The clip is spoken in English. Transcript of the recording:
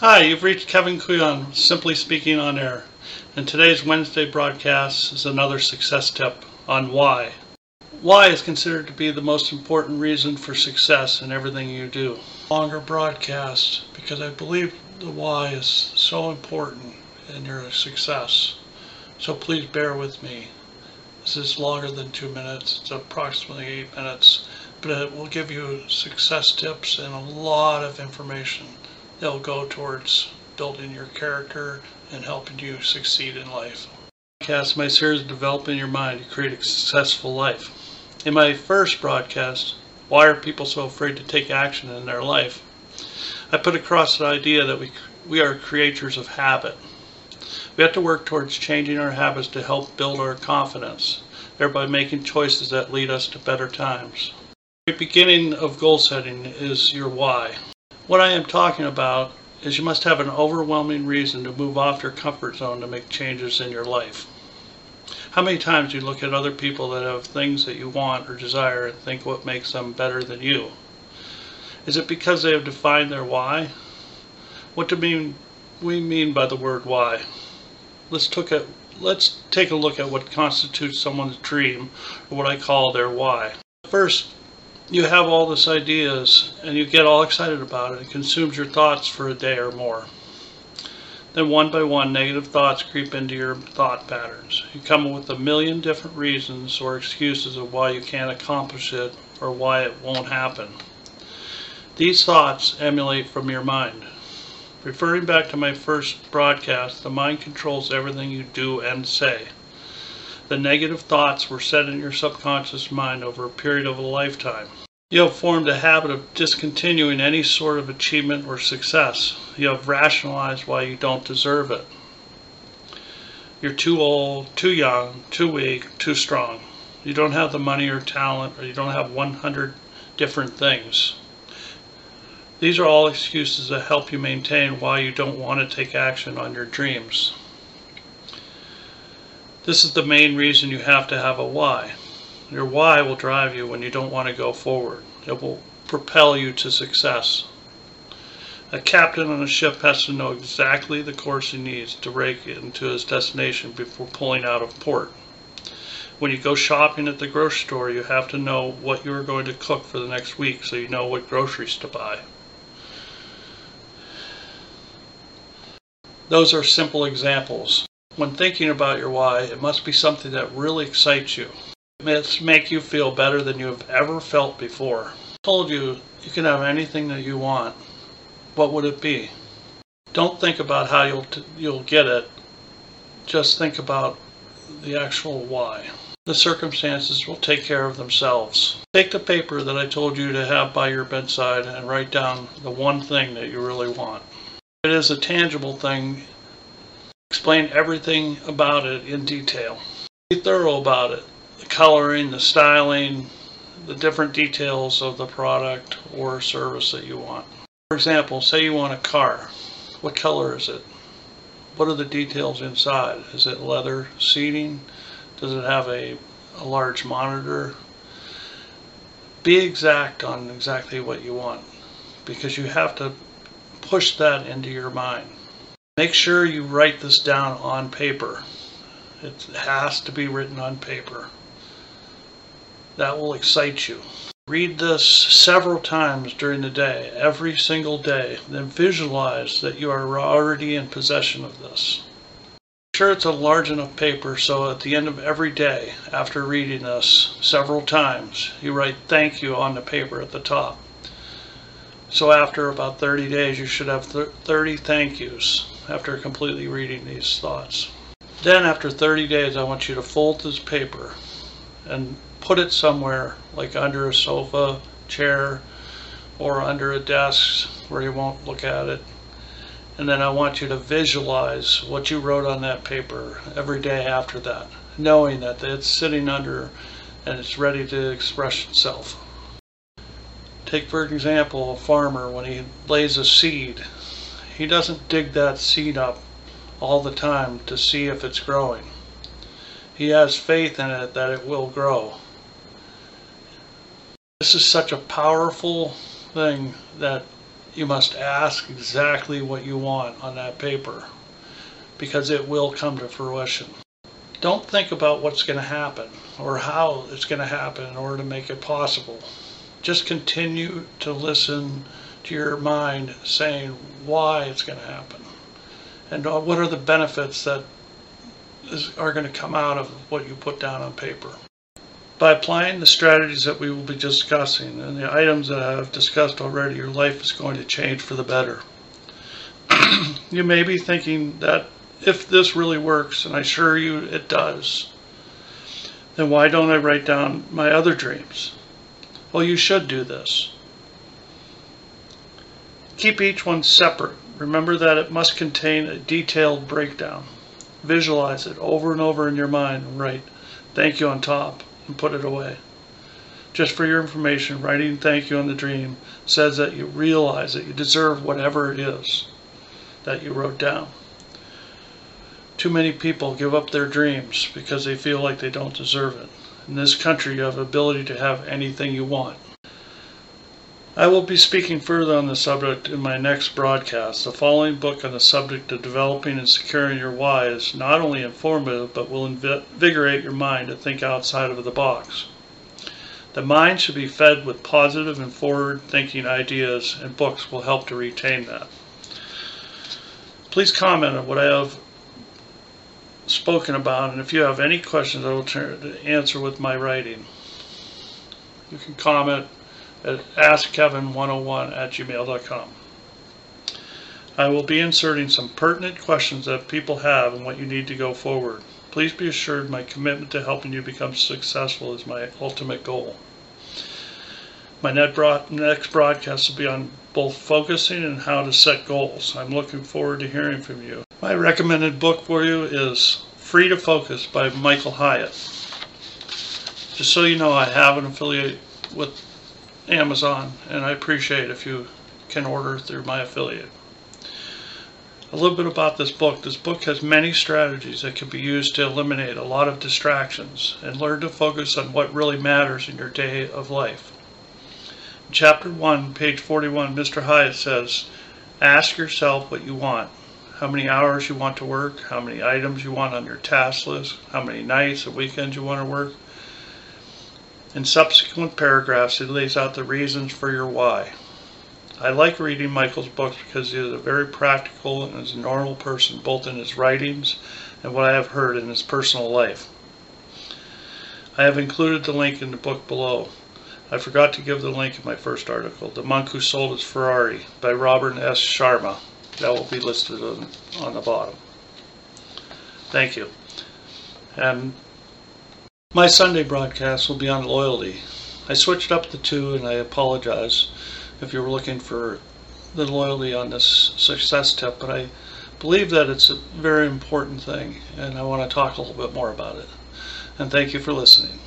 Hi, you've reached Kevin Kuyon, Simply Speaking on Air, and today's Wednesday broadcast is another success tip on why. Why is considered to be the most important reason for success in everything you do. Longer broadcast because I believe the why is so important in your success. So please bear with me. This is longer than two minutes. It's approximately eight minutes, but it will give you success tips and a lot of information that will go towards building your character and helping you succeed in life. My series Developing Your Mind to Create a Successful Life. In my first broadcast, Why Are People So Afraid to Take Action in Their Life? I put across the idea that we, we are creatures of habit. We have to work towards changing our habits to help build our confidence, thereby making choices that lead us to better times. The beginning of goal setting is your why. What I am talking about is you must have an overwhelming reason to move off your comfort zone to make changes in your life. How many times do you look at other people that have things that you want or desire and think what makes them better than you? Is it because they have defined their why? What do mean, we mean by the word why? let's took a let's take a look at what constitutes someone's dream, or what I call their why. First, you have all this ideas and you get all excited about it. It consumes your thoughts for a day or more. Then one by one, negative thoughts creep into your thought patterns. You come up with a million different reasons or excuses of why you can't accomplish it or why it won't happen. These thoughts emulate from your mind. Referring back to my first broadcast, the mind controls everything you do and say. The negative thoughts were set in your subconscious mind over a period of a lifetime. You have formed a habit of discontinuing any sort of achievement or success. You have rationalized why you don't deserve it. You're too old, too young, too weak, too strong. You don't have the money or talent, or you don't have 100 different things. These are all excuses that help you maintain why you don't want to take action on your dreams. This is the main reason you have to have a why. Your why will drive you when you don't want to go forward. It will propel you to success. A captain on a ship has to know exactly the course he needs to rake into his destination before pulling out of port. When you go shopping at the grocery store, you have to know what you are going to cook for the next week so you know what groceries to buy. Those are simple examples. When thinking about your why, it must be something that really excites you. It must make you feel better than you have ever felt before. I told you you can have anything that you want. What would it be? Don't think about how you'll you'll get it. Just think about the actual why. The circumstances will take care of themselves. Take the paper that I told you to have by your bedside and write down the one thing that you really want it is a tangible thing, explain everything about it in detail. Be thorough about it. The coloring, the styling, the different details of the product or service that you want. For example, say you want a car. What color is it? What are the details inside? Is it leather seating? Does it have a, a large monitor? Be exact on exactly what you want because you have to push that into your mind. Make sure you write this down on paper. It has to be written on paper. That will excite you. Read this several times during the day, every single day. Then visualize that you are already in possession of this. Make sure it's a large enough paper so at the end of every day, after reading this several times, you write thank you on the paper at the top. So after about 30 days, you should have 30 thank yous after completely reading these thoughts. Then after 30 days, I want you to fold this paper and put it somewhere, like under a sofa, chair, or under a desk where you won't look at it. And then I want you to visualize what you wrote on that paper every day after that, knowing that it's sitting under and it's ready to express itself. Take, for example, a farmer when he lays a seed. He doesn't dig that seed up all the time to see if it's growing. He has faith in it that it will grow. This is such a powerful thing that you must ask exactly what you want on that paper because it will come to fruition. Don't think about what's going to happen or how it's going to happen in order to make it possible. Just continue to listen to your mind saying why it's going to happen and uh, what are the benefits that is, are going to come out of what you put down on paper. By applying the strategies that we will be discussing and the items that I have discussed already, your life is going to change for the better. you may be thinking that if this really works, and I assure you it does, then why don't I write down my other dreams? Well, you should do this. Keep each one separate. Remember that it must contain a detailed breakdown. Visualize it over and over in your mind and write thank you on top and put it away. Just for your information, writing thank you on the dream says that you realize that you deserve whatever it is that you wrote down. Too many people give up their dreams because they feel like they don't deserve it. In this country, you have the ability to have anything you want. I will be speaking further on the subject in my next broadcast. The following book on the subject of developing and securing your why is not only informative but will invigorate your mind to think outside of the box. The mind should be fed with positive and forward thinking ideas, and books will help to retain that. Please comment on what I have spoken about, and if you have any questions, I will answer with my writing. You can comment at askkevin101 at gmail.com. I will be inserting some pertinent questions that people have and what you need to go forward. Please be assured my commitment to helping you become successful is my ultimate goal. My next broadcast will be on both focusing and how to set goals. I'm looking forward to hearing from you. My recommended book for you is Free to Focus by Michael Hyatt. Just so you know, I have an affiliate with Amazon, and I appreciate if you can order through my affiliate. A little bit about this book. This book has many strategies that can be used to eliminate a lot of distractions and learn to focus on what really matters in your day of life. In chapter 1, page 41, Mr. Hyatt says, Ask yourself what you want. How many hours you want to work, how many items you want on your task list, how many nights and weekends you want to work, in subsequent paragraphs, he lays out the reasons for your why. I like reading Michael's books because he is a very practical and is a normal person, both in his writings and what I have heard in his personal life. I have included the link in the book below. I forgot to give the link in my first article, The Monk Who Sold His Ferrari by Robert S. Sharma. That will be listed on, on the bottom. Thank you. And my Sunday broadcast will be on loyalty. I switched up the two and I apologize if you were looking for the loyalty on this success tip, but I believe that it's a very important thing and I want to talk a little bit more about it. And thank you for listening.